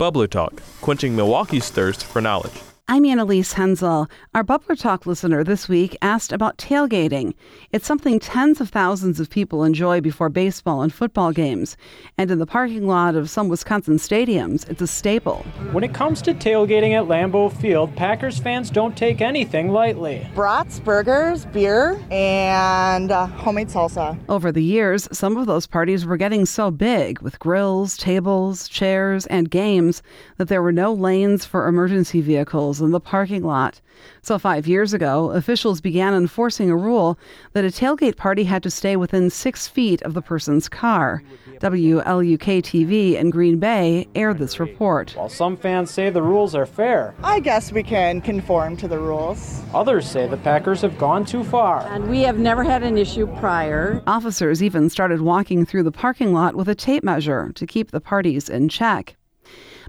Bubbler Talk, quenching Milwaukee's thirst for knowledge. I'm Ann-Elise Henzl. Our Bubbler Talk listener this week asked about tailgating. It's something tens of thousands of people enjoy before baseball and football games. And in the parking lot of some Wisconsin stadiums, it's a staple. When it comes to tailgating at Lambeau Field, Packers fans don't take anything lightly. Brats, burgers, beer, and uh, homemade salsa. Over the years, some of those parties were getting so big with grills, tables, chairs, and games that there were no lanes for emergency vehicles in the parking lot. So, five years ago, officials began enforcing a rule that a tailgate party had to stay within six feet of the person's car. WLUK TV in Green Bay aired this report. While some fans say the rules are fair, I guess we can conform to the rules. others say the Packers have gone too far. And we have never had an issue prior. Officers even started walking through the parking lot with a tape measure to keep the parties in check.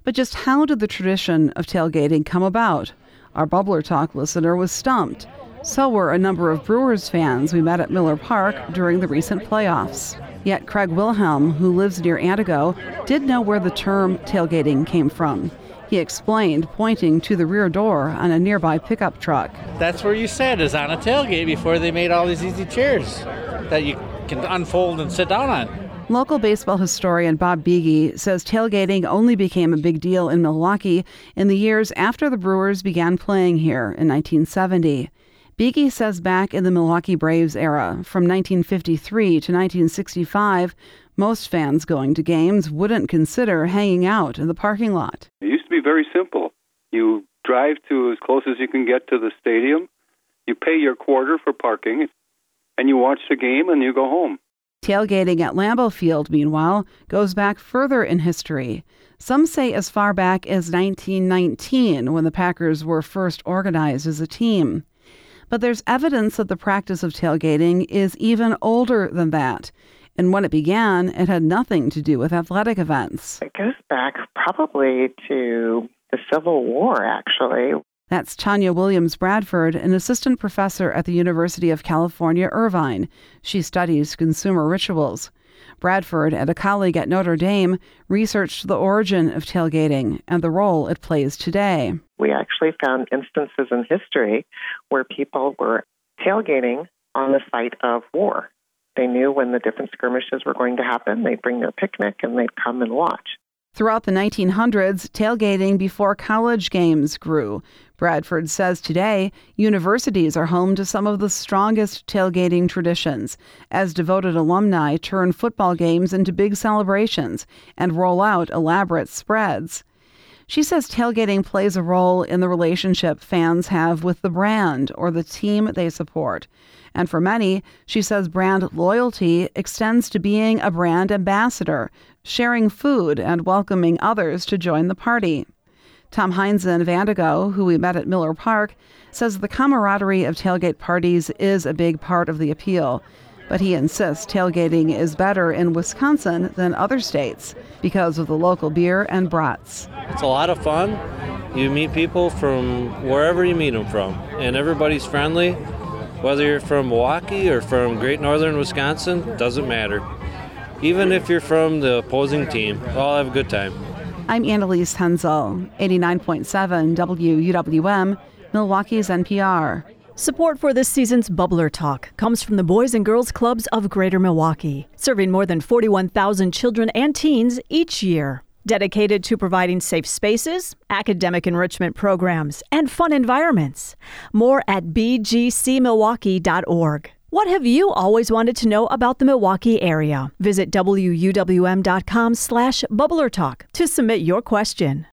But just how did the tradition of tailgating come about? Our Bubbler Talk listener was stumped. So were a number of Brewers fans we met at Miller Park during the recent playoffs. Yet Craig Wilhelm, who lives near Antigo, did know where the term tailgating came from. He explained, pointing to the rear door on a nearby pickup truck. That's where you sat, is on a tailgate before they made all these easy chairs that you can unfold and sit down on. Local baseball historian Bob Buege says tailgating only became a big deal in Milwaukee in the years after the Brewers began playing here in 1970. Buege says back in the Milwaukee Braves era, from 1953 to 1965, most fans going to games wouldn't consider hanging out in the parking lot. It used to be very simple. You drive to as close as you can get to the stadium, you pay your quarter for parking, and you watch the game and you go home. Tailgating at Lambeau Field, meanwhile, goes back further in history. Some say as far back as 1919, when the Packers were first organized as a team. But there's evidence that the practice of tailgating is even older than that. And when it began, it had nothing to do with athletic events. It goes back probably to the Civil War, actually. That's Tonya Williams Bradford, an assistant professor at the University of California, Irvine. She studies consumer rituals. Bradford and a colleague at Notre Dame researched the origin of tailgating and the role it plays today. We actually found instances in history where people were tailgating on the site of war. They knew when the different skirmishes were going to happen. They'd bring their picnic and they'd come and watch. Throughout the 1900s, tailgating before college games grew. Bradford says today, universities are home to some of the strongest tailgating traditions, as devoted alumni turn football games into big celebrations and roll out elaborate spreads. She says tailgating plays a role in the relationship fans have with the brand or the team they support. And for many, she says brand loyalty extends to being a brand ambassador, sharing food, and welcoming others to join the party. Tom Heinzen of Antigo, who we met at Miller Park, says the camaraderie of tailgate parties is a big part of the appeal. But he insists tailgating is better in Wisconsin than other states because of the local beer and brats. It's a lot of fun. You meet people from wherever you meet them from, and everybody's friendly. Whether you're from Milwaukee or from Great Northern Wisconsin, doesn't matter. Even if you're from the opposing team, all have a good time. I'm Ann-Elise Henzl, 89.7 WUWM, Milwaukee's NPR. Support for this season's Bubbler Talk comes from the Boys and Girls Clubs of Greater Milwaukee, serving more than 41,000 children and teens each year. Dedicated to providing safe spaces, academic enrichment programs, and fun environments. More at bgcmilwaukee.org. What have you always wanted to know about the Milwaukee area? Visit wuwm.com slash bubblertalk to submit your question.